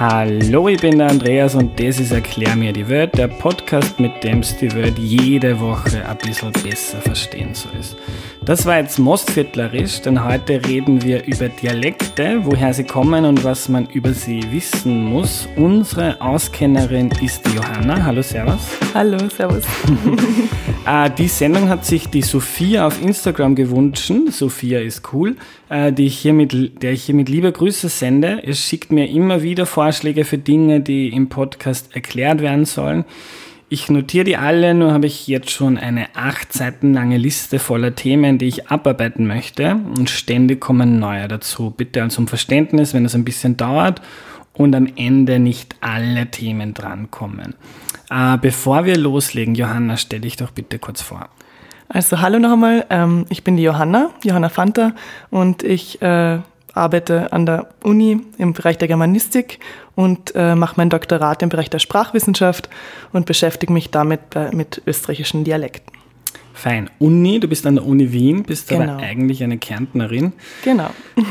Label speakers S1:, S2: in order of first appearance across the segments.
S1: Hallo, ich bin der Andreas und das ist Erklär mir die Welt, der Podcast, mit dem es die Welt jede Woche ein bisschen besser verstehen soll. Das war jetzt Mostviertlerisch, denn heute reden wir über Dialekte, woher sie kommen und was man über sie wissen muss. Unsere Auskennerin ist die Johanna. Hallo, Servus.
S2: Hallo, Servus.
S1: Äh, die Sendung hat sich die Sophia auf Instagram gewünscht. Sophia ist cool, äh, die ich hier mit, der ich hier mit lieber Grüße sende. Es schickt mir immer wieder Vorschläge für Dinge, die im Podcast erklärt werden sollen. Ich notiere die alle, nur habe ich jetzt schon eine acht Seiten lange Liste voller Themen, die ich abarbeiten möchte und ständig kommen neue dazu. Bitte also um Verständnis, wenn es ein bisschen dauert und am Ende nicht alle Themen drankommen. Äh, bevor wir loslegen, Johanna, stell dich doch bitte kurz vor.
S2: Also hallo noch einmal, ähm, ich bin die Johanna, Johanna Fanta und ich äh, arbeite an der Uni im Bereich der Germanistik und äh, mache mein Doktorat im Bereich der Sprachwissenschaft und beschäftige mich damit äh, mit österreichischen Dialekten.
S1: Fein. Uni, du bist an der Uni Wien, bist genau. aber eigentlich eine Kärntnerin.
S2: Genau.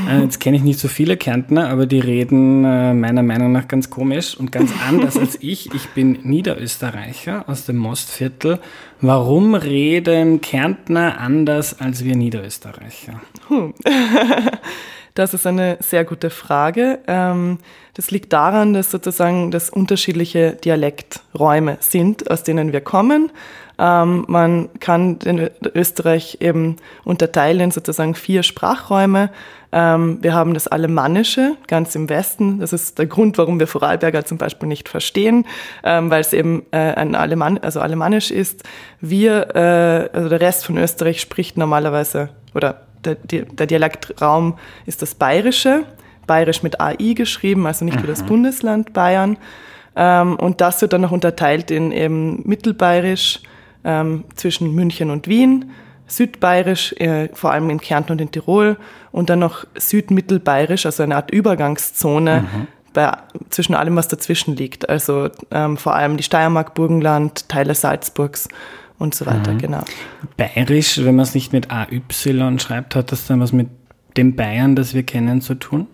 S1: Äh, jetzt kenne ich nicht so viele Kärntner, aber die reden äh, meiner Meinung nach ganz komisch und ganz anders als ich. Ich bin Niederösterreicher aus dem Mostviertel. Warum reden Kärntner anders als wir Niederösterreicher? Hm.
S2: Das ist eine sehr gute Frage. Ähm, das liegt daran, dass sozusagen das unterschiedliche Dialekträume sind, aus denen wir kommen. Ähm, man kann den Österreich eben unterteilen in sozusagen vier Sprachräume. Ähm, wir haben das Alemannische ganz im Westen. Das ist der Grund, warum wir Vorarlberger zum Beispiel nicht verstehen, weil es eben äh, ein Alemann, also Alemannisch ist. Wir, äh, also der Rest von Österreich spricht normalerweise oder der, der Dialektraum ist das Bayerische, Bayerisch mit AI geschrieben, also nicht mhm. wie das. Bundesland Bayern. Ähm, und das wird dann noch unterteilt in eben Mittelbayerisch ähm, zwischen München und Wien, Südbayerisch, äh, vor allem in Kärnten und in Tirol, und dann noch Südmittelbayerisch, also eine Art Übergangszone mhm. bei, zwischen allem, was dazwischen liegt. Also ähm, vor allem die Steiermark, Burgenland, Teile Salzburgs und so weiter, mhm. genau.
S1: Bayerisch, wenn man es nicht mit AY schreibt, hat das dann was mit dem Bayern, das wir kennen, zu tun?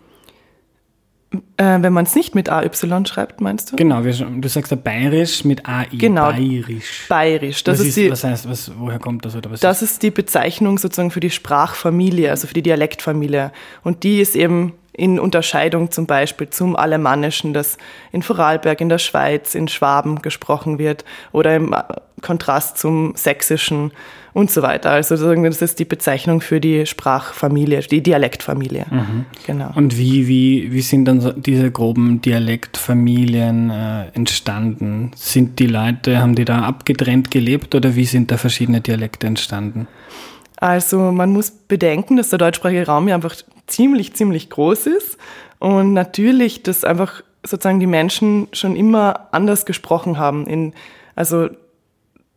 S2: Äh, wenn man es nicht mit AY schreibt, meinst du?
S1: Genau, du sagst ja bayerisch mit AI.
S2: Genau.
S1: Bayerisch.
S2: Bayerisch.
S1: Das was, ist die, was heißt, was, woher kommt das? Oder was
S2: das ist? ist die Bezeichnung sozusagen für die Sprachfamilie, also für die Dialektfamilie. Und die ist eben in Unterscheidung zum Beispiel zum Alemannischen, das in Vorarlberg, in der Schweiz, in Schwaben gesprochen wird oder im Kontrast zum Sächsischen und so weiter. Also das ist die Bezeichnung für die Sprachfamilie, die Dialektfamilie.
S1: Mhm. Genau. Und wie, wie, wie sind dann so diese groben Dialektfamilien äh, entstanden? Sind die Leute, haben die da abgetrennt gelebt oder wie sind da verschiedene Dialekte entstanden?
S2: Also man muss bedenken, dass der deutschsprachige Raum ja einfach ziemlich, ziemlich groß ist und natürlich, dass einfach sozusagen die Menschen schon immer anders gesprochen haben. In, also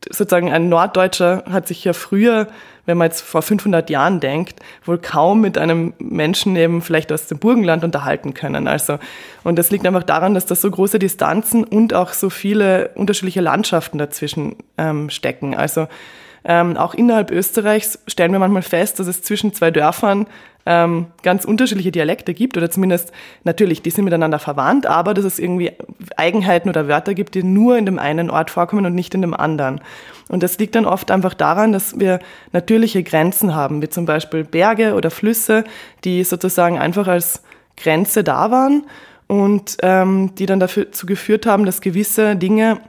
S2: sozusagen ein Norddeutscher hat sich ja früher, wenn man jetzt vor 500 Jahren denkt, wohl kaum mit einem Menschen eben vielleicht aus dem Burgenland unterhalten können. Also, und das liegt einfach daran, dass da so große Distanzen und auch so viele unterschiedliche Landschaften dazwischen ähm, stecken. Also, ähm, auch innerhalb Österreichs stellen wir manchmal fest, dass es zwischen zwei Dörfern ähm, ganz unterschiedliche Dialekte gibt oder zumindest natürlich, die sind miteinander verwandt, aber dass es irgendwie Eigenheiten oder Wörter gibt, die nur in dem einen Ort vorkommen und nicht in dem anderen. Und das liegt dann oft einfach daran, dass wir natürliche Grenzen haben, wie zum Beispiel Berge oder Flüsse, die sozusagen einfach als Grenze da waren und ähm, die dann dazu geführt haben, dass gewisse Dinge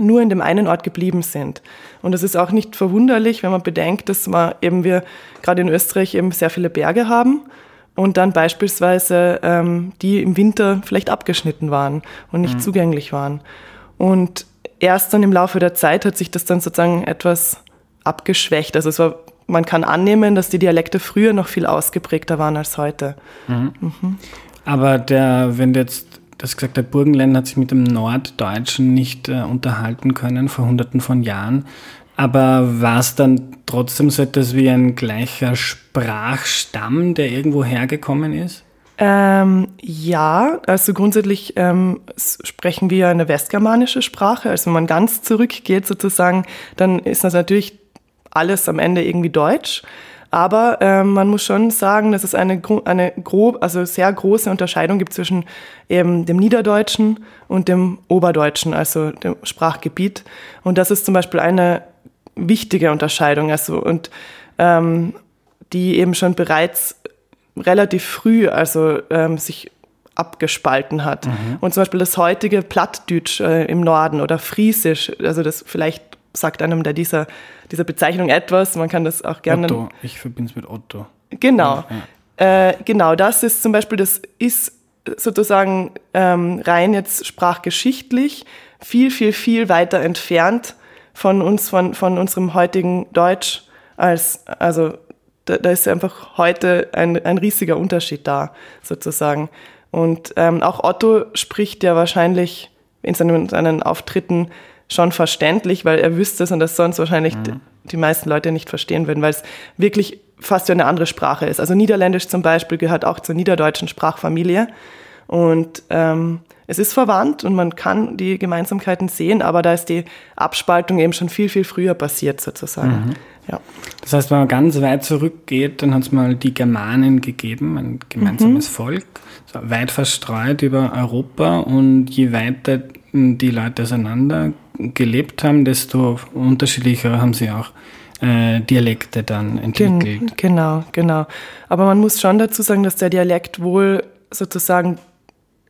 S2: nur in dem einen Ort geblieben sind. Und es ist auch nicht verwunderlich, wenn man bedenkt, dass wir eben wir gerade in Österreich eben sehr viele Berge haben und dann beispielsweise ähm, die im Winter vielleicht abgeschnitten waren und nicht mhm. zugänglich waren. Und erst dann im Laufe der Zeit hat sich das dann sozusagen etwas abgeschwächt. Also es war, man kann annehmen, dass die Dialekte früher noch viel ausgeprägter waren als heute.
S1: Mhm. Mhm. Aber der, wenn du jetzt das gesagt, der Burgenländer hat sich mit dem Norddeutschen nicht äh, unterhalten können vor hunderten von Jahren. Aber war es dann trotzdem so etwas wie ein gleicher Sprachstamm, der irgendwo hergekommen ist?
S2: Ähm, ja, also grundsätzlich ähm, sprechen wir eine westgermanische Sprache. Also wenn man ganz zurückgeht sozusagen, dann ist das natürlich alles am Ende irgendwie Deutsch. Aber äh, man muss schon sagen, dass es eine, eine grob, also sehr große Unterscheidung gibt zwischen eben dem Niederdeutschen und dem Oberdeutschen, also dem Sprachgebiet. Und das ist zum Beispiel eine wichtige Unterscheidung, also und ähm, die eben schon bereits relativ früh, also ähm, sich abgespalten hat. Mhm. Und zum Beispiel das heutige Plattdütsch äh, im Norden oder Friesisch, also das vielleicht sagt einem der dieser, dieser Bezeichnung etwas, man kann das auch gerne.
S1: Otto, ich verbinde es mit Otto.
S2: Genau. Ja. Äh, genau, das ist zum Beispiel, das ist sozusagen ähm, rein jetzt sprachgeschichtlich viel, viel, viel weiter entfernt von uns, von, von unserem heutigen Deutsch als, also da, da ist einfach heute ein, ein riesiger Unterschied da, sozusagen. Und ähm, auch Otto spricht ja wahrscheinlich in seinen, in seinen Auftritten schon verständlich, weil er wüsste es und das sonst wahrscheinlich mhm. die meisten Leute nicht verstehen würden, weil es wirklich fast wie eine andere Sprache ist. Also Niederländisch zum Beispiel gehört auch zur niederdeutschen Sprachfamilie und ähm, es ist verwandt und man kann die Gemeinsamkeiten sehen, aber da ist die Abspaltung eben schon viel, viel früher passiert sozusagen. Mhm. Ja.
S1: Das heißt, wenn man ganz weit zurückgeht, dann hat es mal die Germanen gegeben, ein gemeinsames mhm. Volk, weit verstreut über Europa und je weiter die Leute auseinander gelebt haben, desto unterschiedlicher haben sie auch äh, Dialekte dann entwickelt.
S2: Gen genau, genau. Aber man muss schon dazu sagen, dass der Dialekt wohl sozusagen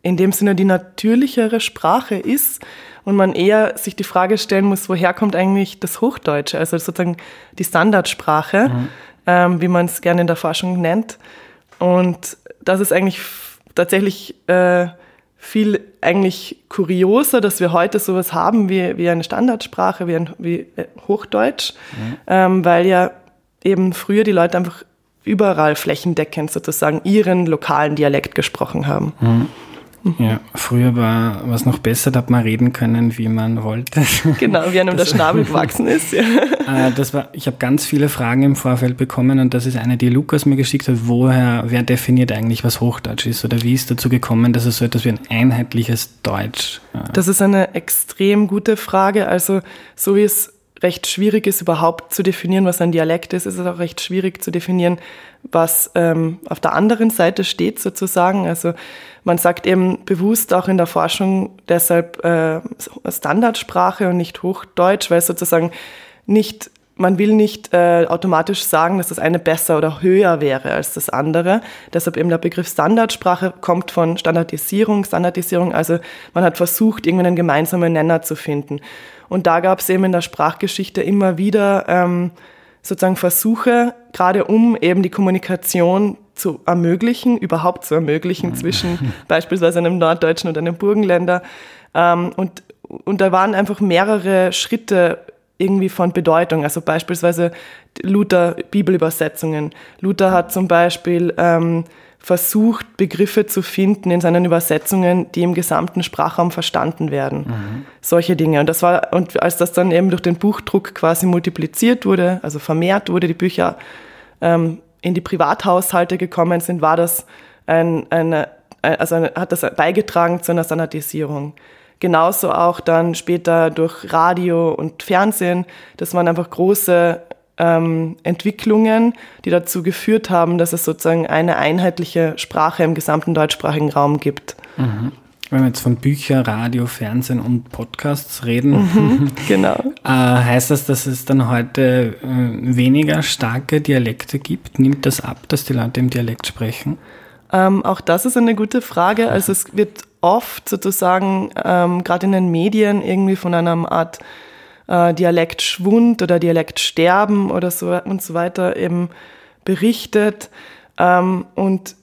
S2: in dem Sinne die natürlichere Sprache ist und man eher sich die Frage stellen muss, woher kommt eigentlich das Hochdeutsche, also sozusagen die Standardsprache, mhm. ähm, wie man es gerne in der Forschung nennt. Und das ist eigentlich tatsächlich äh, viel eigentlich kurioser, dass wir heute sowas haben wie, wie eine Standardsprache, wie, ein, wie äh, Hochdeutsch, mhm. ähm, weil ja eben früher die Leute einfach überall flächendeckend sozusagen ihren lokalen Dialekt gesprochen haben.
S1: Mhm. Ja, früher war es noch besser, da hat man reden können, wie man wollte.
S2: Genau, wie einem das, der Schnabel gewachsen ist. Ja.
S1: Äh, das war, ich habe ganz viele Fragen im Vorfeld bekommen und das ist eine, die Lukas mir geschickt hat. Woher, wer definiert eigentlich, was Hochdeutsch ist oder wie ist dazu gekommen, dass es so etwas wie ein einheitliches Deutsch?
S2: Äh das ist eine extrem gute Frage. Also, so wie es recht schwierig ist, überhaupt zu definieren, was ein Dialekt ist, ist es auch recht schwierig zu definieren, was ähm, auf der anderen Seite steht sozusagen. Also man sagt eben bewusst auch in der Forschung deshalb äh, Standardsprache und nicht Hochdeutsch, weil sozusagen nicht man will nicht äh, automatisch sagen, dass das eine besser oder höher wäre als das andere. Deshalb eben der Begriff Standardsprache kommt von Standardisierung, Standardisierung. Also man hat versucht, irgendeinen gemeinsamen Nenner zu finden. Und da gab es eben in der Sprachgeschichte immer wieder ähm, sozusagen Versuche, gerade um eben die Kommunikation zu ermöglichen, überhaupt zu ermöglichen zwischen beispielsweise einem Norddeutschen und einem Burgenländer. Ähm, und, und da waren einfach mehrere Schritte irgendwie von Bedeutung. Also beispielsweise Luther Bibelübersetzungen. Luther hat zum Beispiel ähm, versucht, Begriffe zu finden in seinen Übersetzungen, die im gesamten Sprachraum verstanden werden. Mhm. Solche Dinge. Und das war, und als das dann eben durch den Buchdruck quasi multipliziert wurde, also vermehrt wurde, die Bücher ähm, in die Privathaushalte gekommen sind, war das ein, eine, also eine, hat das beigetragen zu einer Standardisierung. Genauso auch dann später durch Radio und Fernsehen, dass man einfach große ähm, Entwicklungen, die dazu geführt haben, dass es sozusagen eine einheitliche Sprache im gesamten deutschsprachigen Raum gibt.
S1: Mhm. Wenn wir jetzt von Bücher, Radio, Fernsehen und Podcasts reden,
S2: mhm, genau.
S1: äh, heißt das, dass es dann heute äh, weniger starke Dialekte gibt? Nimmt das ab, dass die Leute im Dialekt sprechen?
S2: Ähm, auch das ist eine gute Frage. Also es wird oft sozusagen ähm, gerade in den Medien irgendwie von einer Art äh, Dialektschwund oder Dialektsterben oder so und so weiter eben berichtet. Ähm, und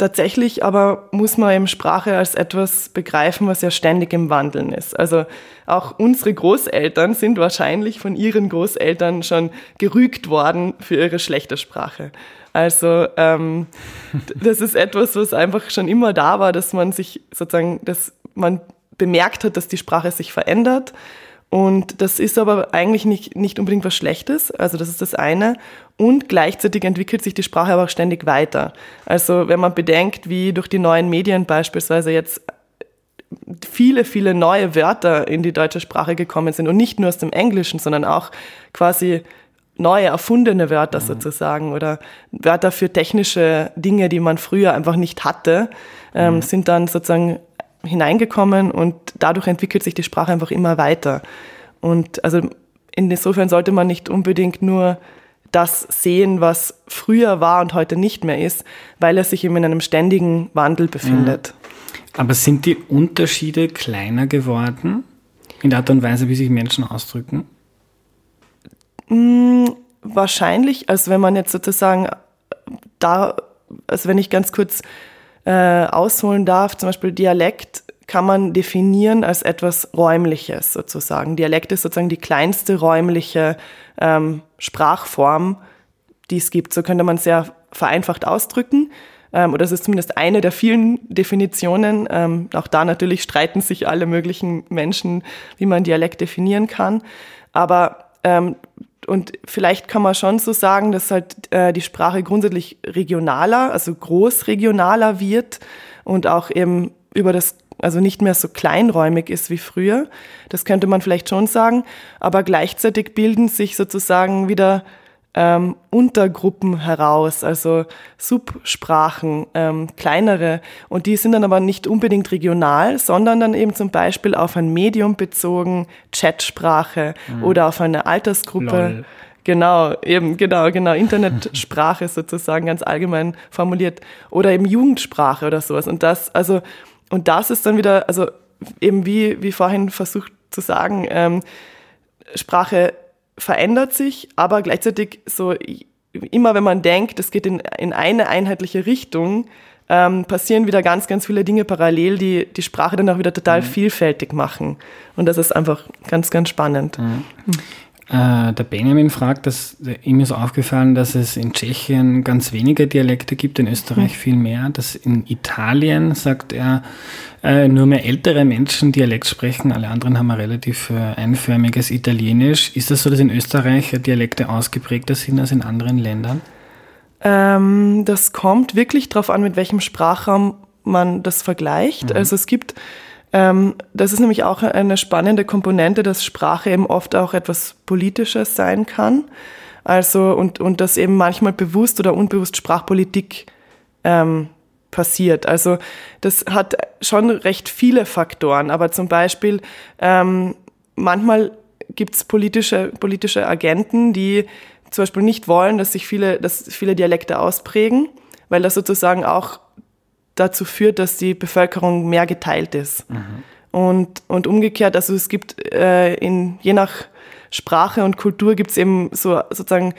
S2: tatsächlich aber muss man eben Sprache als etwas begreifen, was ja ständig im Wandeln ist. Also auch unsere Großeltern sind wahrscheinlich von ihren Großeltern schon gerügt worden für ihre schlechte Sprache. Also ähm, das ist etwas, was einfach schon immer da war, dass man sich sozusagen, dass man bemerkt hat, dass die Sprache sich verändert und das ist aber eigentlich nicht, nicht unbedingt was Schlechtes. Also das ist das eine. Und gleichzeitig entwickelt sich die Sprache aber auch ständig weiter. Also wenn man bedenkt, wie durch die neuen Medien beispielsweise jetzt viele, viele neue Wörter in die deutsche Sprache gekommen sind und nicht nur aus dem Englischen, sondern auch quasi neue, erfundene Wörter mhm. sozusagen oder Wörter für technische Dinge, die man früher einfach nicht hatte, ähm, mhm. sind dann sozusagen hineingekommen und dadurch entwickelt sich die Sprache einfach immer weiter. Und also insofern sollte man nicht unbedingt nur das sehen, was früher war und heute nicht mehr ist, weil er sich eben in einem ständigen Wandel befindet.
S1: Aber sind die Unterschiede kleiner geworden in der Art und Weise, wie sich Menschen ausdrücken?
S2: Mm, wahrscheinlich, also wenn man jetzt sozusagen da, also wenn ich ganz kurz äh, ausholen darf, zum Beispiel Dialekt kann man definieren als etwas Räumliches sozusagen. Dialekt ist sozusagen die kleinste räumliche ähm, Sprachform, die es gibt. So könnte man es sehr vereinfacht ausdrücken. Ähm, oder es ist zumindest eine der vielen Definitionen. Ähm, auch da natürlich streiten sich alle möglichen Menschen, wie man Dialekt definieren kann. Aber ähm, und vielleicht kann man schon so sagen, dass halt äh, die Sprache grundsätzlich regionaler, also großregionaler wird und auch eben über das also nicht mehr so kleinräumig ist wie früher. Das könnte man vielleicht schon sagen. Aber gleichzeitig bilden sich sozusagen wieder ähm, Untergruppen heraus, also Subsprachen, ähm, kleinere. Und die sind dann aber nicht unbedingt regional, sondern dann eben zum Beispiel auf ein Medium bezogen, Chatsprache mhm. oder auf eine Altersgruppe. Lol. Genau, eben, genau, genau. Internetsprache sozusagen ganz allgemein formuliert. Oder eben Jugendsprache oder sowas. Und das, also und das ist dann wieder, also eben wie, wie vorhin versucht zu sagen, ähm, Sprache verändert sich, aber gleichzeitig so immer wenn man denkt, es geht in, in eine einheitliche Richtung, ähm, passieren wieder ganz, ganz viele Dinge parallel, die die Sprache dann auch wieder total mhm. vielfältig machen. Und das ist einfach ganz, ganz spannend. Mhm.
S1: Äh, der Benjamin fragt, dass ihm ist aufgefallen, dass es in Tschechien ganz wenige Dialekte gibt, in Österreich mhm. viel mehr. Dass in Italien, sagt er, äh, nur mehr ältere Menschen Dialekt sprechen, alle anderen haben ein relativ äh, einförmiges Italienisch. Ist das so, dass in Österreich Dialekte ausgeprägter sind als in anderen Ländern?
S2: Ähm, das kommt wirklich darauf an, mit welchem Sprachraum man das vergleicht. Mhm. Also es gibt ähm, das ist nämlich auch eine spannende Komponente, dass Sprache eben oft auch etwas Politisches sein kann. Also, und, und dass eben manchmal bewusst oder unbewusst Sprachpolitik ähm, passiert. Also, das hat schon recht viele Faktoren, aber zum Beispiel, ähm, manchmal gibt es politische, politische Agenten, die zum Beispiel nicht wollen, dass sich viele, dass viele Dialekte ausprägen, weil das sozusagen auch dazu führt, dass die Bevölkerung mehr geteilt ist. Mhm. Und, und umgekehrt, also es gibt äh, in, je nach Sprache und Kultur gibt es eben so sozusagen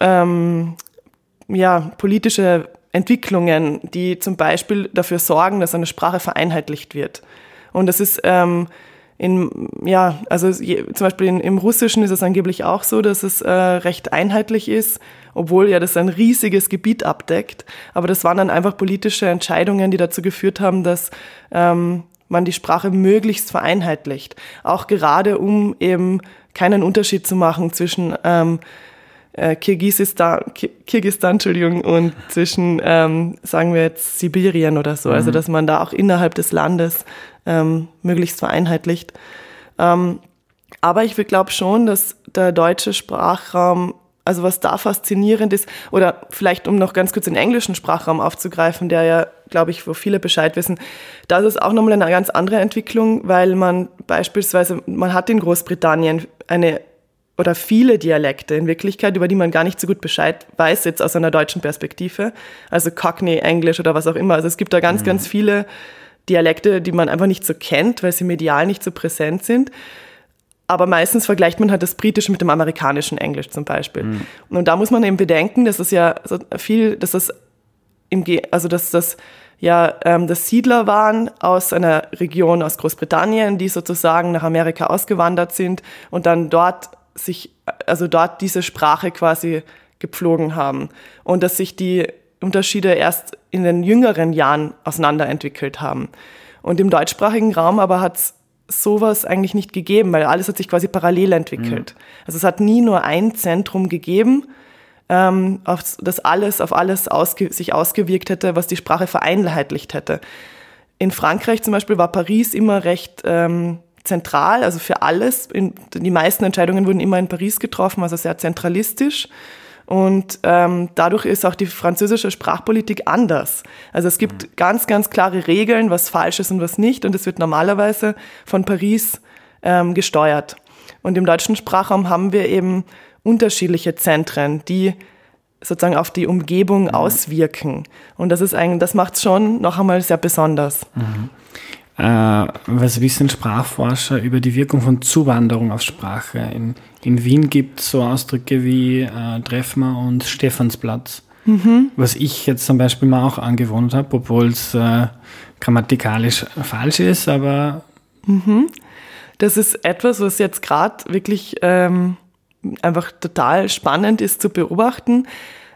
S2: ähm, ja, politische Entwicklungen, die zum Beispiel dafür sorgen, dass eine Sprache vereinheitlicht wird. Und das ist ähm, in, ja, also je, zum Beispiel in, im Russischen ist es angeblich auch so, dass es äh, recht einheitlich ist, obwohl ja das ein riesiges Gebiet abdeckt. Aber das waren dann einfach politische Entscheidungen, die dazu geführt haben, dass ähm, man die Sprache möglichst vereinheitlicht. Auch gerade um eben keinen Unterschied zu machen zwischen ähm, äh, Kirgisistan, Kirgisistan, Entschuldigung, und zwischen, ähm, sagen wir jetzt, Sibirien oder so. Also, mhm. Also, dass man da auch innerhalb des Landes ähm, möglichst vereinheitlicht. Ähm, aber ich glaube schon, dass der deutsche Sprachraum, also was da faszinierend ist, oder vielleicht um noch ganz kurz den englischen Sprachraum aufzugreifen, der ja, glaube ich, wo viele Bescheid wissen, das ist auch nochmal eine ganz andere Entwicklung, weil man beispielsweise, man hat in Großbritannien eine oder viele Dialekte in Wirklichkeit, über die man gar nicht so gut Bescheid weiß, jetzt aus einer deutschen Perspektive. Also Cockney, Englisch oder was auch immer. Also es gibt da ganz, mhm. ganz viele Dialekte, die man einfach nicht so kennt, weil sie medial nicht so präsent sind. Aber meistens vergleicht man halt das britische mit dem amerikanischen Englisch zum Beispiel. Mhm. Und da muss man eben bedenken, dass es ja so viel, dass das im, Ge also dass das ja, ähm, das Siedler waren aus einer Region aus Großbritannien, die sozusagen nach Amerika ausgewandert sind und dann dort sich, also dort diese Sprache quasi gepflogen haben. Und dass sich die Unterschiede erst in den jüngeren Jahren auseinanderentwickelt haben. Und im deutschsprachigen Raum aber hat es sowas eigentlich nicht gegeben, weil alles hat sich quasi parallel entwickelt. Mhm. Also es hat nie nur ein Zentrum gegeben, ähm, auf das alles auf alles ausge sich ausgewirkt hätte, was die Sprache vereinheitlicht hätte. In Frankreich zum Beispiel war Paris immer recht ähm, zentral, also für alles. In, die meisten Entscheidungen wurden immer in Paris getroffen, also sehr zentralistisch. Und ähm, dadurch ist auch die französische Sprachpolitik anders. Also es gibt mhm. ganz, ganz klare Regeln, was falsch ist und was nicht. Und es wird normalerweise von Paris ähm, gesteuert. Und im deutschen Sprachraum haben wir eben unterschiedliche Zentren, die sozusagen auf die Umgebung mhm. auswirken. Und das ist eigentlich, das macht es schon noch einmal sehr besonders.
S1: Mhm. Äh, was wissen Sprachforscher über die Wirkung von Zuwanderung auf Sprache? In, in Wien gibt es so Ausdrücke wie äh, Treffmer und Stephansplatz. Mhm. Was ich jetzt zum Beispiel mal auch angewohnt habe, obwohl es äh, grammatikalisch falsch ist, aber.
S2: Mhm. Das ist etwas, was jetzt gerade wirklich ähm, einfach total spannend ist zu beobachten.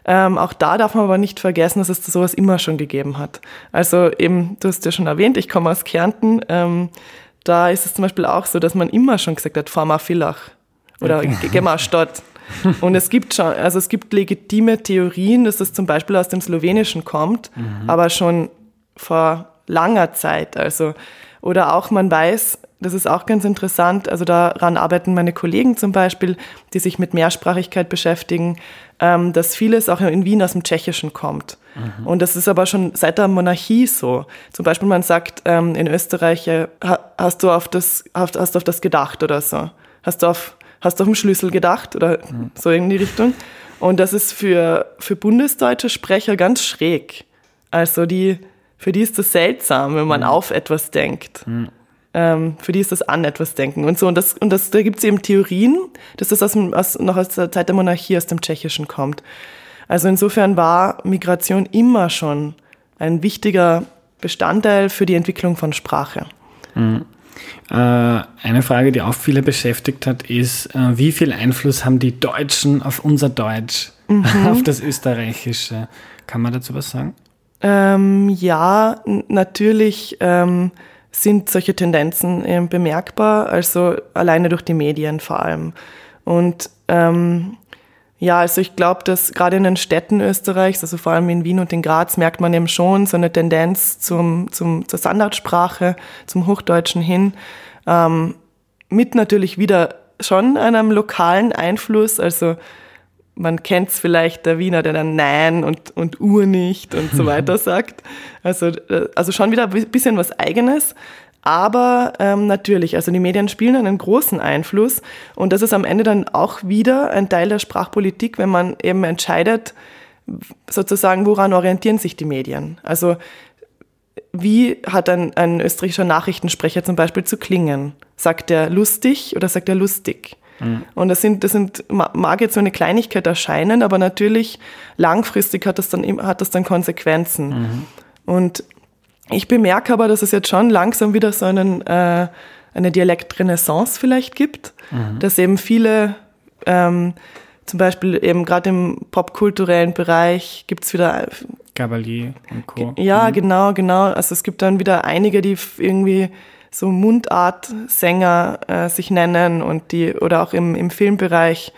S2: Ähm, auch da darf man aber nicht vergessen, dass es sowas immer schon gegeben hat. Also eben, du hast ja schon erwähnt, ich komme aus Kärnten. Ähm, da ist es zum Beispiel auch so, dass man immer schon gesagt hat, fahr mal Villach oder okay. geh mal Stadt. Und es gibt schon, also es gibt legitime Theorien, dass das zum Beispiel aus dem Slowenischen kommt, mhm. aber schon vor langer Zeit. Also, oder auch man weiß, das ist auch ganz interessant. Also daran arbeiten meine Kollegen zum Beispiel, die sich mit Mehrsprachigkeit beschäftigen, ähm, dass vieles auch in Wien aus dem Tschechischen kommt. Mhm. Und das ist aber schon seit der Monarchie so. Zum Beispiel man sagt ähm, in Österreich, äh, hast du auf das, hast, hast du auf das gedacht oder so? Hast du auf, hast du auf den Schlüssel gedacht oder mhm. so in die Richtung? Und das ist für, für bundesdeutsche Sprecher ganz schräg. Also die, für die ist das seltsam, wenn man mhm. auf etwas denkt. Mhm. Ähm, für die ist das an etwas denken und so. Und, das, und das, da gibt es eben Theorien, dass das aus dem, aus, noch aus der Zeit der Monarchie aus dem Tschechischen kommt. Also insofern war Migration immer schon ein wichtiger Bestandteil für die Entwicklung von Sprache.
S1: Mhm. Äh, eine Frage, die auch viele beschäftigt hat, ist, äh, wie viel Einfluss haben die Deutschen auf unser Deutsch, mhm. auf das Österreichische? Kann man dazu was sagen?
S2: Ähm, ja, natürlich. Ähm, sind solche Tendenzen äh, bemerkbar, also alleine durch die Medien vor allem. Und ähm, ja, also ich glaube, dass gerade in den Städten Österreichs, also vor allem in Wien und in Graz, merkt man eben schon so eine Tendenz zum, zum, zur Standardsprache, zum Hochdeutschen hin, ähm, mit natürlich wieder schon einem lokalen Einfluss, also man kennt es vielleicht, der Wiener, der dann Nein und, und Uhr nicht und so weiter sagt. Also, äh, also schon wieder ein bisschen was Eigenes. Aber ähm, natürlich, also die Medien spielen einen großen Einfluss und das ist am Ende dann auch wieder ein Teil der Sprachpolitik, wenn man eben entscheidet, sozusagen, woran orientieren sich die Medien? Also wie hat ein, ein österreichischer Nachrichtensprecher zum Beispiel zu klingen? Sagt er lustig oder sagt er lustig? Mhm. Und das sind, das sind, mag jetzt so eine Kleinigkeit erscheinen, aber natürlich langfristig hat das dann, hat das dann Konsequenzen. Mhm. Und ich bemerke aber, dass es jetzt schon langsam wieder so einen, äh, eine Dialektrenaissance vielleicht gibt, mhm. dass eben viele, ähm, zum Beispiel eben gerade im popkulturellen Bereich gibt es wieder
S1: Gabalier und Co.
S2: Ja, mhm. genau, genau. Also es gibt dann wieder einige, die irgendwie so Mundart-Sänger äh, sich nennen und die, oder auch im, im Filmbereich,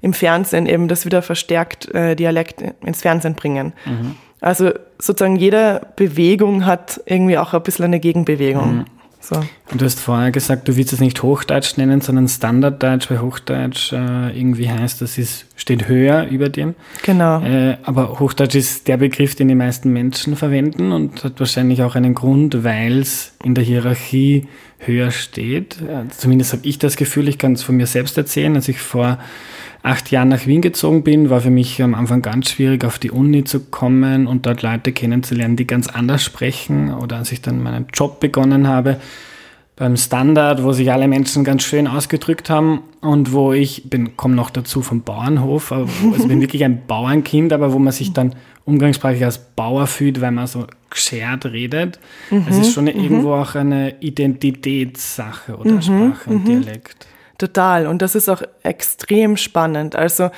S2: im Fernsehen eben das wieder verstärkt äh, Dialekt ins Fernsehen bringen. Mhm. Also sozusagen jede Bewegung hat irgendwie auch ein bisschen eine Gegenbewegung. Mhm.
S1: So. Und du hast vorher gesagt, du willst es nicht Hochdeutsch nennen, sondern Standarddeutsch, weil Hochdeutsch äh, irgendwie heißt, das ist, steht höher über dem.
S2: Genau.
S1: Äh, aber Hochdeutsch ist der Begriff, den die meisten Menschen verwenden und hat wahrscheinlich auch einen Grund, weil es in der Hierarchie höher steht. Zumindest habe ich das Gefühl, ich kann es von mir selbst erzählen, als ich vor acht Jahren nach Wien gezogen bin, war für mich am Anfang ganz schwierig, auf die Uni zu kommen und dort Leute kennenzulernen, die ganz anders sprechen. Oder als ich dann meinen Job begonnen habe, beim Standard, wo sich alle Menschen ganz schön ausgedrückt haben und wo ich bin, komme noch dazu vom Bauernhof, also bin wirklich ein Bauernkind, aber wo man sich dann umgangssprachlich als Bauer fühlt, weil man so geschert redet. Mhm, es ist schon mhm. irgendwo auch eine Identitätssache oder mhm, Sprache und mhm. Dialekt.
S2: Total. Und das ist auch extrem spannend. Also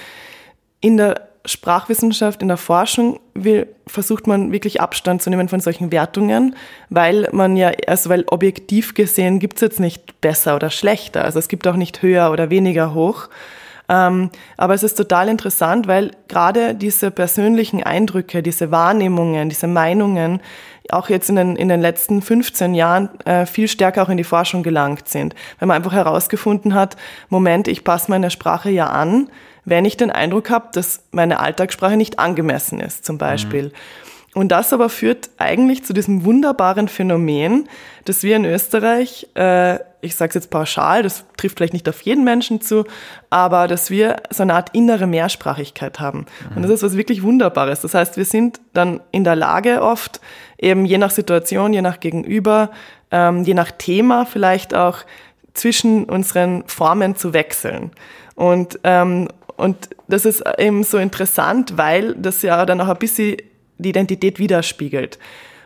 S2: in der Sprachwissenschaft, in der Forschung will, versucht man wirklich Abstand zu nehmen von solchen Wertungen, weil man ja, also weil objektiv gesehen gibt es jetzt nicht besser oder schlechter. Also es gibt auch nicht höher oder weniger hoch. Ähm, aber es ist total interessant, weil gerade diese persönlichen Eindrücke, diese Wahrnehmungen, diese Meinungen auch jetzt in den, in den letzten 15 Jahren äh, viel stärker auch in die Forschung gelangt sind. Weil man einfach herausgefunden hat, Moment, ich passe meine Sprache ja an, wenn ich den Eindruck habe, dass meine Alltagssprache nicht angemessen ist, zum Beispiel. Mhm. Und das aber führt eigentlich zu diesem wunderbaren Phänomen, dass wir in Österreich, äh, ich sage es jetzt pauschal, das trifft vielleicht nicht auf jeden Menschen zu, aber dass wir so eine Art innere Mehrsprachigkeit haben. Mhm. Und das ist was wirklich Wunderbares. Das heißt, wir sind dann in der Lage oft, eben je nach Situation, je nach Gegenüber, ähm, je nach Thema vielleicht auch zwischen unseren Formen zu wechseln. Und, ähm, und das ist eben so interessant, weil das ja dann auch ein bisschen die Identität widerspiegelt.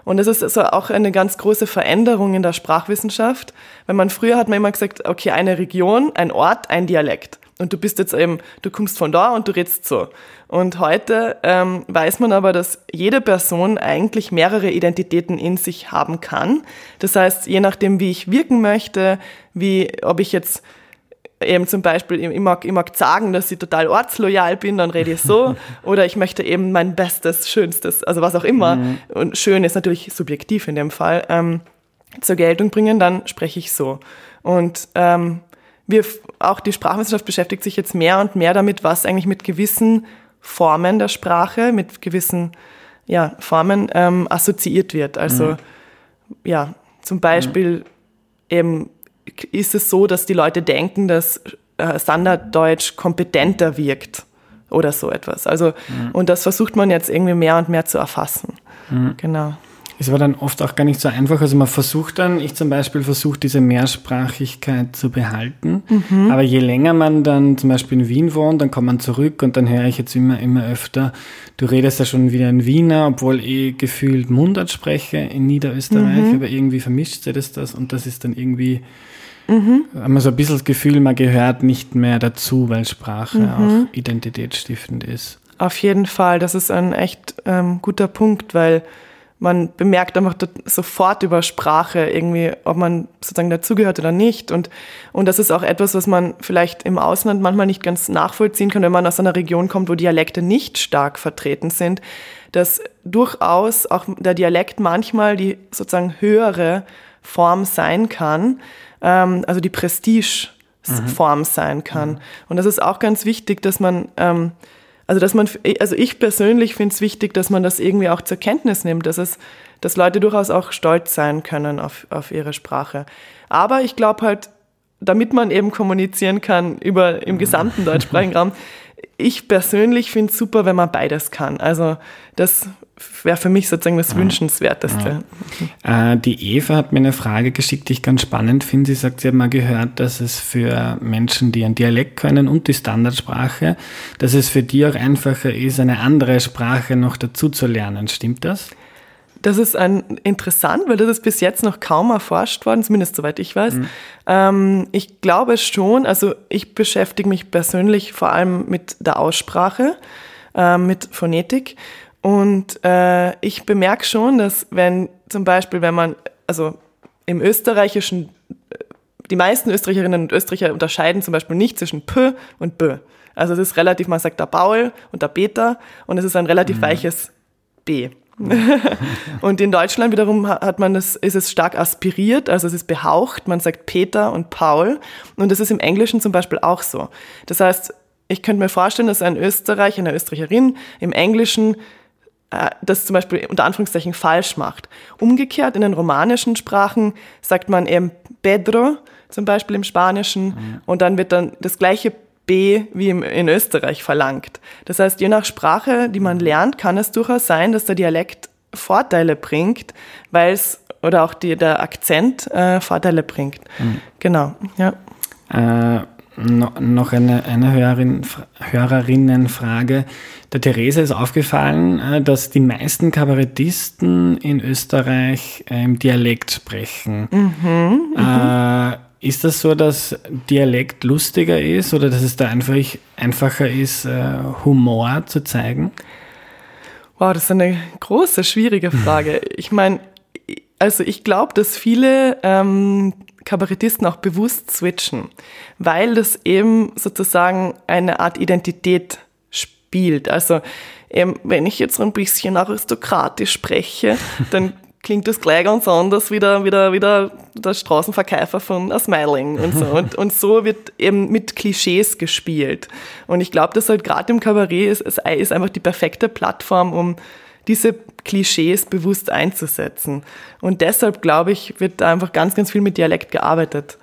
S2: Und das ist also auch eine ganz große Veränderung in der Sprachwissenschaft, weil man früher hat man immer gesagt, okay, eine Region, ein Ort, ein Dialekt. Und du bist jetzt eben, du kommst von da und du redst so. Und heute ähm, weiß man aber, dass jede Person eigentlich mehrere Identitäten in sich haben kann. Das heißt, je nachdem, wie ich wirken möchte, wie, ob ich jetzt eben zum Beispiel, ich mag, ich mag sagen, dass ich total ortsloyal bin, dann rede ich so. Oder ich möchte eben mein Bestes, Schönstes, also was auch immer. Mhm. Und schön ist natürlich subjektiv in dem Fall, ähm, zur Geltung bringen, dann spreche ich so. Und ähm, wir, auch die Sprachwissenschaft beschäftigt sich jetzt mehr und mehr damit, was eigentlich mit gewissen Formen der Sprache, mit gewissen ja, Formen ähm, assoziiert wird. Also mhm. ja, zum Beispiel mhm. eben ist es so, dass die Leute denken, dass äh, Standarddeutsch kompetenter wirkt oder so etwas. Also, mhm. und das versucht man jetzt irgendwie mehr und mehr zu erfassen. Mhm. Genau.
S1: Es war dann oft auch gar nicht so einfach. Also man versucht dann, ich zum Beispiel versuche diese Mehrsprachigkeit zu behalten. Mhm. Aber je länger man dann zum Beispiel in Wien wohnt, dann kommt man zurück und dann höre ich jetzt immer, immer öfter, du redest ja schon wieder in Wiener, obwohl ich gefühlt Mundart spreche in Niederösterreich, mhm. aber irgendwie vermischt sich das das und das ist dann irgendwie, mhm. haben wir so ein bisschen das Gefühl, man gehört nicht mehr dazu, weil Sprache mhm. auch identitätsstiftend ist.
S2: Auf jeden Fall, das ist ein echt ähm, guter Punkt, weil man bemerkt einfach sofort über Sprache irgendwie, ob man sozusagen dazugehört oder nicht. Und, und das ist auch etwas, was man vielleicht im Ausland manchmal nicht ganz nachvollziehen kann, wenn man aus einer Region kommt, wo Dialekte nicht stark vertreten sind, dass durchaus auch der Dialekt manchmal die sozusagen höhere Form sein kann, ähm, also die Prestige-Form mhm. sein kann. Mhm. Und das ist auch ganz wichtig, dass man ähm, also dass man, also ich persönlich finde es wichtig, dass man das irgendwie auch zur Kenntnis nimmt, dass es, dass Leute durchaus auch stolz sein können auf, auf ihre Sprache. Aber ich glaube halt, damit man eben kommunizieren kann über im gesamten deutschsprachigen Raum, ich persönlich finde es super, wenn man beides kann. Also das wäre für mich sozusagen das Wünschenswerteste.
S1: Ja. Äh, die Eva hat mir eine Frage geschickt, die ich ganz spannend finde. Sie sagt, sie hat mal gehört, dass es für Menschen, die einen Dialekt können und die Standardsprache, dass es für die auch einfacher ist, eine andere Sprache noch dazu zu lernen. Stimmt das?
S2: Das ist ein, interessant, weil das ist bis jetzt noch kaum erforscht worden, zumindest soweit ich weiß. Mhm. Ähm, ich glaube schon, also ich beschäftige mich persönlich vor allem mit der Aussprache, äh, mit Phonetik. Und äh, ich bemerke schon, dass wenn zum Beispiel, wenn man, also im Österreichischen, äh, die meisten Österreicherinnen und Österreicher unterscheiden zum Beispiel nicht zwischen P und B. Also es ist relativ, man sagt der Paul und der Peter und es ist ein relativ mhm. weiches B. und in Deutschland wiederum hat man das, ist es stark aspiriert, also es ist behaucht, man sagt Peter und Paul. Und das ist im Englischen zum Beispiel auch so. Das heißt, ich könnte mir vorstellen, dass ein Österreicher, eine Österreicherin im Englischen äh, das zum Beispiel unter Anführungszeichen falsch macht. Umgekehrt in den romanischen Sprachen sagt man eben Pedro, zum Beispiel im Spanischen, mhm. und dann wird dann das gleiche B wie in Österreich verlangt. Das heißt, je nach Sprache, die man lernt, kann es durchaus sein, dass der Dialekt Vorteile bringt, weil es oder auch die, der Akzent äh, Vorteile bringt. Mhm. Genau, ja.
S1: Äh, no, noch eine, eine Hörerin, Hörerinnenfrage. Der Therese ist aufgefallen, äh, dass die meisten Kabarettisten in Österreich äh, im Dialekt sprechen. Mhm, äh, ist das so, dass Dialekt lustiger ist oder dass es da einfach einfacher ist, äh, Humor zu zeigen?
S2: Wow, das ist eine große, schwierige Frage. Ich meine, also ich glaube, dass viele ähm, Kabarettisten auch bewusst switchen, weil das eben sozusagen eine Art Identität spielt. Also eben, wenn ich jetzt ein bisschen aristokratisch spreche, dann klingt das gleich ganz anders wie der, wie der, wie der, der Straßenverkäufer von A Smiling und so. Und, und so wird eben mit Klischees gespielt. Und ich glaube, dass halt gerade im Kabarett ist, es ist einfach die perfekte Plattform, um diese Klischees bewusst einzusetzen. Und deshalb, glaube ich, wird da einfach ganz, ganz viel mit Dialekt gearbeitet.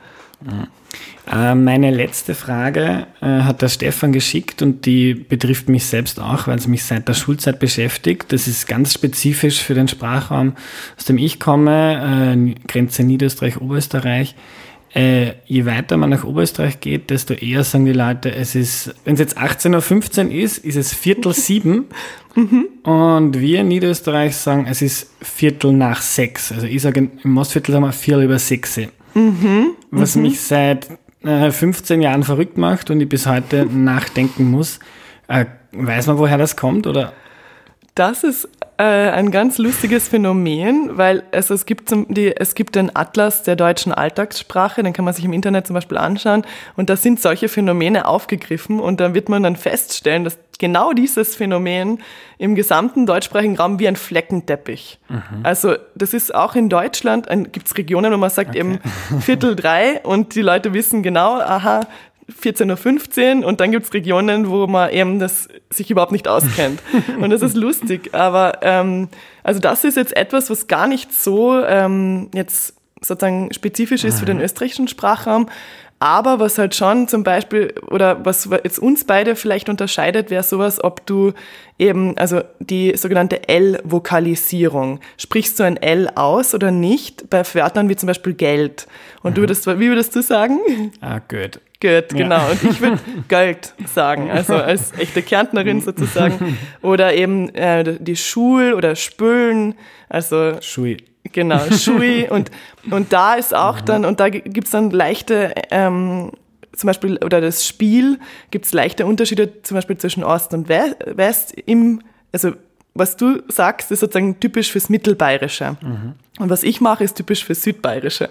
S1: Äh, meine letzte Frage äh, hat der Stefan geschickt und die betrifft mich selbst auch, weil es mich seit der Schulzeit beschäftigt. Das ist ganz spezifisch für den Sprachraum, aus dem ich komme, äh, Grenze Niederösterreich-Oberösterreich. Äh, je weiter man nach Oberösterreich geht, desto eher sagen die Leute, es ist, wenn es jetzt 18.15 Uhr ist, ist es Viertel sieben. Mhm. Und wir in Niederösterreich sagen, es ist Viertel nach sechs. Also ich sage, im Mostviertel sagen wir Viertel über sechs. Mhm. Was mhm. mich seit äh, 15 Jahren verrückt macht und ich bis heute nachdenken muss. Äh, weiß man, woher das kommt? Oder?
S2: Das ist äh, ein ganz lustiges Phänomen, weil also es, gibt zum, die, es gibt den Atlas der deutschen Alltagssprache, den kann man sich im Internet zum Beispiel anschauen und da sind solche Phänomene aufgegriffen und da wird man dann feststellen, dass genau dieses Phänomen im gesamten deutschsprachigen Raum wie ein Fleckenteppich. Mhm. Also das ist auch in Deutschland, gibt es Regionen, wo man sagt okay. eben Viertel drei und die Leute wissen genau, aha, 14.15 Uhr und dann gibt es Regionen, wo man eben das sich überhaupt nicht auskennt. und das ist lustig. Aber ähm, also das ist jetzt etwas, was gar nicht so ähm, jetzt sozusagen spezifisch ist für den österreichischen Sprachraum. Aber was halt schon zum Beispiel, oder was jetzt uns beide vielleicht unterscheidet, wäre sowas, ob du eben, also die sogenannte L-Vokalisierung, sprichst du ein L aus oder nicht bei Wörtern wie zum Beispiel Geld? Und mhm. du würdest, wie würdest du sagen?
S1: Ah, gut.
S2: Gut, genau. Ja. Und ich würde Geld sagen, also als echte Kärntnerin sozusagen. Oder eben äh, die Schul oder Spülen, also
S1: Schui.
S2: Genau, Schui. und, und da ist auch dann, und da gibt's dann leichte, ähm, zum Beispiel, oder das Spiel, gibt's leichte Unterschiede zum Beispiel zwischen Ost und West im, also was du sagst, ist sozusagen typisch fürs Mittelbayerische. Mhm. Und was ich mache, ist typisch fürs Südbayerische.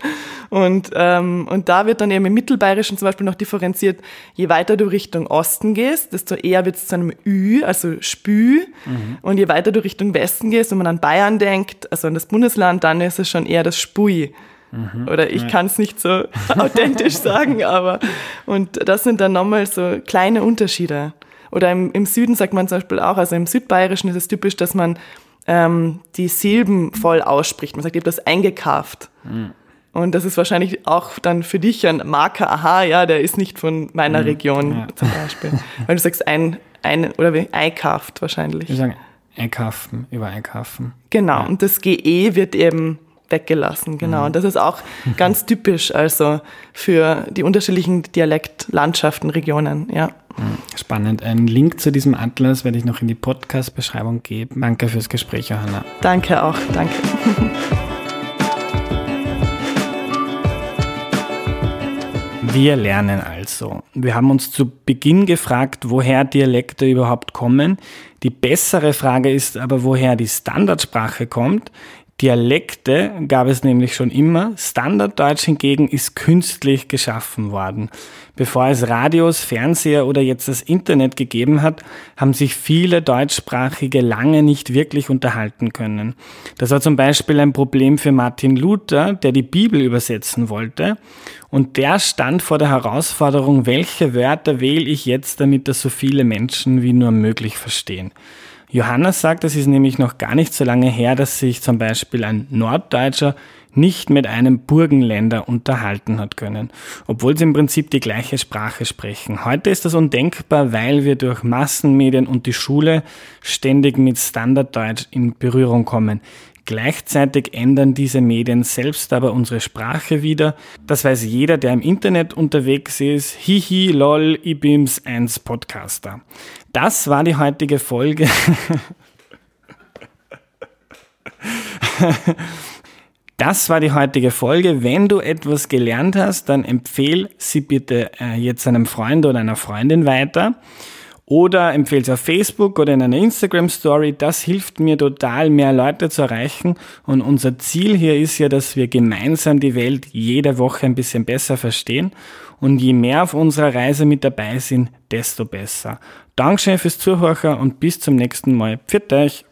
S2: Und, ähm, und da wird dann eben im Mittelbayerischen zum Beispiel noch differenziert, je weiter du Richtung Osten gehst, desto eher wird es zu einem Ü, also Spü. Mhm. Und je weiter du Richtung Westen gehst, wenn man an Bayern denkt, also an das Bundesland, dann ist es schon eher das Spui. Mhm. Oder ich ja. kann es nicht so authentisch sagen, aber und das sind dann nochmal so kleine Unterschiede. Oder im, im Süden sagt man zum Beispiel auch, also im Südbayerischen ist es typisch, dass man ähm, die Silben voll ausspricht. Man sagt, ich habe das eingekarft. Mhm. Und das ist wahrscheinlich auch dann für dich ein Marker, aha, ja, der ist nicht von meiner mhm. Region ja. zum Beispiel. Weil du sagst ein, ein oder wie, einkauft wahrscheinlich.
S1: Wir sagen einkaufen, über einkaufen.
S2: Genau, ja. und das GE wird eben weggelassen, genau. Mhm. Und das ist auch ganz typisch also für die unterschiedlichen Dialektlandschaften, Regionen, ja.
S1: Mhm. Spannend. Einen Link zu diesem Atlas werde ich noch in die Podcast-Beschreibung geben. Danke fürs Gespräch, Johanna.
S2: Danke auch, danke.
S1: Wir lernen also. Wir haben uns zu Beginn gefragt, woher Dialekte überhaupt kommen. Die bessere Frage ist aber, woher die Standardsprache kommt. Dialekte gab es nämlich schon immer, Standarddeutsch hingegen ist künstlich geschaffen worden. Bevor es Radios, Fernseher oder jetzt das Internet gegeben hat, haben sich viele Deutschsprachige lange nicht wirklich unterhalten können. Das war zum Beispiel ein Problem für Martin Luther, der die Bibel übersetzen wollte. Und der stand vor der Herausforderung, welche Wörter wähle ich jetzt, damit das so viele Menschen wie nur möglich verstehen. Johannes sagt, es ist nämlich noch gar nicht so lange her, dass sich zum Beispiel ein Norddeutscher nicht mit einem Burgenländer unterhalten hat können, obwohl sie im Prinzip die gleiche Sprache sprechen. Heute ist das undenkbar, weil wir durch Massenmedien und die Schule ständig mit Standarddeutsch in Berührung kommen. Gleichzeitig ändern diese Medien selbst aber unsere Sprache wieder. Das weiß jeder, der im Internet unterwegs ist. Hihi, lol, bin's, eins Podcaster. Das war die heutige Folge. Das war die heutige Folge. Wenn du etwas gelernt hast, dann empfehle sie bitte äh, jetzt einem Freund oder einer Freundin weiter. Oder empfehle es auf Facebook oder in einer Instagram Story. Das hilft mir total, mehr Leute zu erreichen. Und unser Ziel hier ist ja, dass wir gemeinsam die Welt jede Woche ein bisschen besser verstehen. Und je mehr auf unserer Reise mit dabei sind, desto besser. Dankeschön fürs Zuhören und bis zum nächsten Mal. Pfiat euch!